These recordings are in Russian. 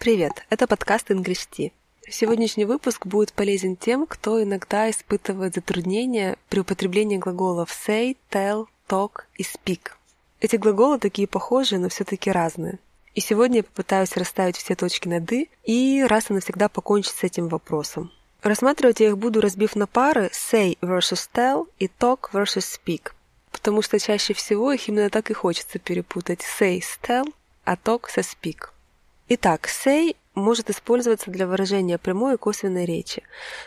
Привет, это подкаст English Tea. Сегодняшний выпуск будет полезен тем, кто иногда испытывает затруднения при употреблении глаголов say, tell, talk и speak. Эти глаголы такие похожие, но все-таки разные. И сегодня я попытаюсь расставить все точки над «и» и раз и навсегда покончить с этим вопросом. Рассматривать я их буду, разбив на пары say versus tell и talk versus speak, потому что чаще всего их именно так и хочется перепутать say с tell, а talk со speak. Итак, say может использоваться для выражения прямой и косвенной речи.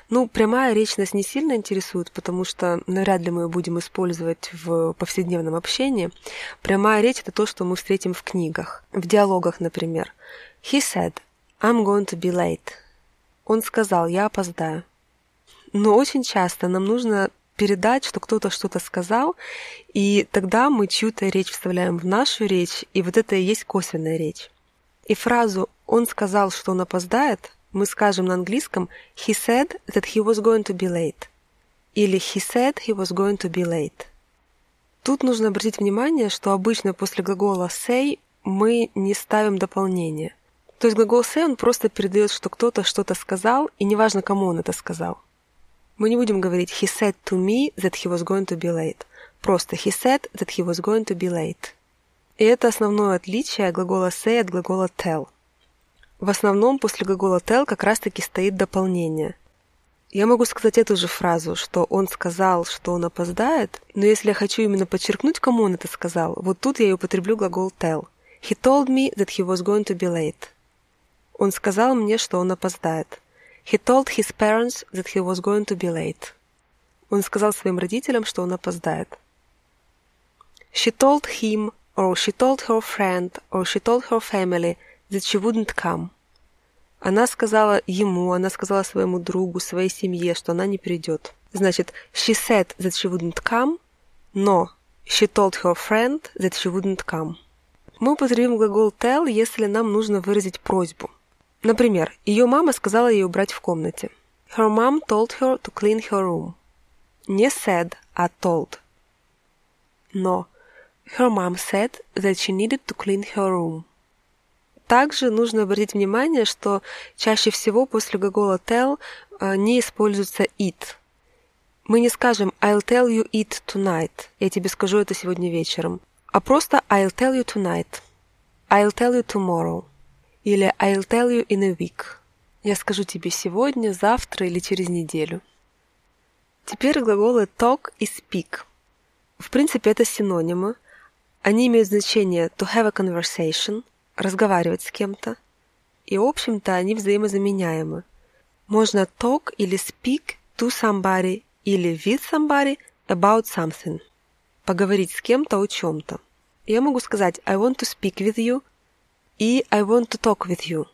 Ну, прямая речь нас не сильно интересует, потому что навряд ли мы ее будем использовать в повседневном общении. Прямая речь – это то, что мы встретим в книгах, в диалогах, например. He said, I'm going to be late. Он сказал, я опоздаю. Но очень часто нам нужно передать, что кто-то что-то сказал, и тогда мы чью-то речь вставляем в нашу речь, и вот это и есть косвенная речь. И фразу «он сказал, что он опоздает» мы скажем на английском «he said that he was going to be late» или «he said he was going to be late». Тут нужно обратить внимание, что обычно после глагола say мы не ставим дополнение. То есть глагол say он просто передает, что кто-то что-то сказал, и неважно, кому он это сказал. Мы не будем говорить he said to me that he was going to be late. Просто he said that he was going to be late. И это основное отличие глагола say от глагола tell. В основном после глагола tell как раз-таки стоит дополнение. Я могу сказать эту же фразу, что он сказал, что он опоздает, но если я хочу именно подчеркнуть, кому он это сказал, вот тут я и употреблю глагол tell. He told me that he was going to be late. Он сказал мне, что он опоздает. He told his parents that he was going to be late. Он сказал своим родителям, что он опоздает. She told him or she told her friend, or she told her family that she wouldn't come. Она сказала ему, она сказала своему другу, своей семье, что она не придет. Значит, she said that she wouldn't come, но she told her friend that she wouldn't come. Мы употребим глагол tell, если нам нужно выразить просьбу. Например, ее мама сказала ей убрать в комнате. Her mom told her to clean her room. Не said, а told. Но Her mom said that she needed to clean her room. Также нужно обратить внимание, что чаще всего после глагола tell не используется it. Мы не скажем I'll tell you it tonight. Я тебе скажу это сегодня вечером. А просто I'll tell you tonight. I'll tell you tomorrow. Или I'll tell you in a week. Я скажу тебе сегодня, завтра или через неделю. Теперь глаголы talk и speak. В принципе, это синонимы. Они имеют значение to have a conversation, разговаривать с кем-то, и, в общем-то, они взаимозаменяемы. Можно talk или speak to somebody или with somebody about something. Поговорить с кем-то о чем-то. Я могу сказать I want to speak with you и I want to talk with you.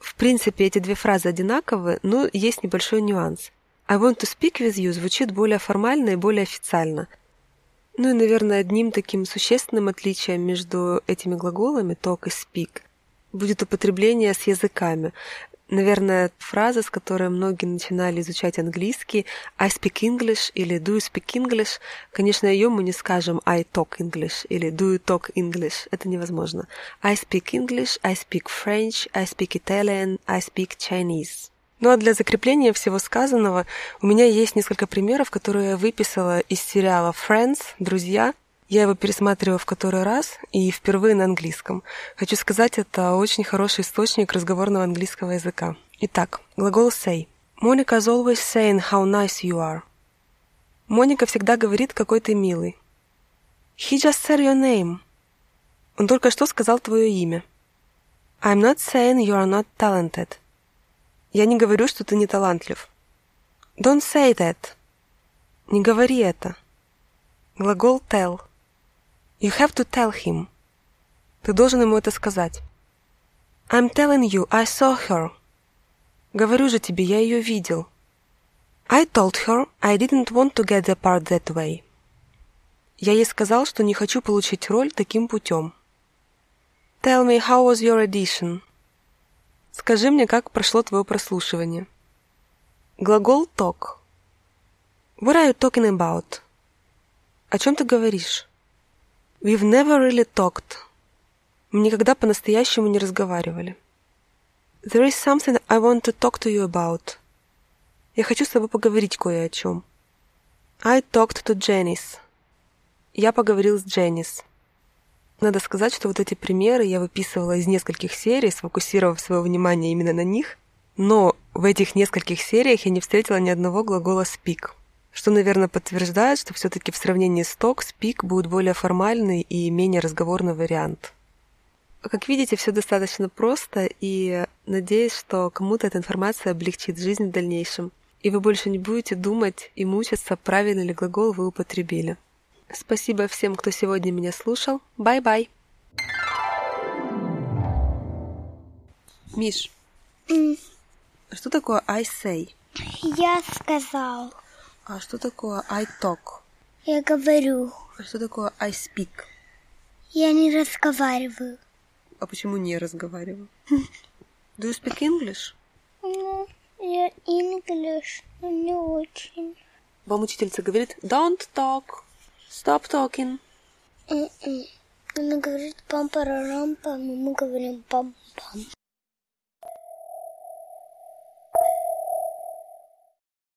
В принципе, эти две фразы одинаковы, но есть небольшой нюанс. I want to speak with you звучит более формально и более официально – ну и, наверное, одним таким существенным отличием между этими глаголами talk и speak будет употребление с языками. Наверное, фраза, с которой многие начинали изучать английский I speak English или Do you speak English? Конечно, ее мы не скажем I talk English или Do you talk English? Это невозможно. I speak English, I speak French, I speak Italian, I speak Chinese. Ну а для закрепления всего сказанного у меня есть несколько примеров, которые я выписала из сериала Friends, Друзья. Я его пересматривала в который раз и впервые на английском. Хочу сказать, это очень хороший источник разговорного английского языка. Итак, глагол say. Monica's always saying how nice you are. Моника всегда говорит, какой ты милый. He just said your name. Он только что сказал твое имя. I'm not saying you are not talented. Я не говорю, что ты не талантлив. Don't say that. Не говори это. Глагол tell. You have to tell him. Ты должен ему это сказать. I'm telling you, I saw her. Говорю же тебе, я ее видел. I told her I didn't want to get the part that way. Я ей сказал, что не хочу получить роль таким путем. Tell me, how was your audition? Скажи мне, как прошло твое прослушивание. Глагол talk. What are you talking about? О чем ты говоришь? We've never really talked. Мы никогда по-настоящему не разговаривали. There is something I want to talk to you about. Я хочу с тобой поговорить кое о чем. I talked to Janice. Я поговорил с Дженнис. Надо сказать, что вот эти примеры я выписывала из нескольких серий, сфокусировав свое внимание именно на них, но в этих нескольких сериях я не встретила ни одного глагола speak, что, наверное, подтверждает, что все-таки в сравнении с talk speak будет более формальный и менее разговорный вариант. Как видите, все достаточно просто, и надеюсь, что кому-то эта информация облегчит жизнь в дальнейшем, и вы больше не будете думать и мучиться, правильно ли глагол вы употребили. Спасибо всем, кто сегодня меня слушал. Bye-bye. Миш, М, что такое I say? Я сказал. А что такое I talk? Я говорю. А что такое I speak? Я не разговариваю. А почему не разговариваю? Do you speak English? Ну, я English, но не очень. Вам учительница говорит Don't talk. Stop talking. Она говорит пам парарам пам мы говорим пам-пам.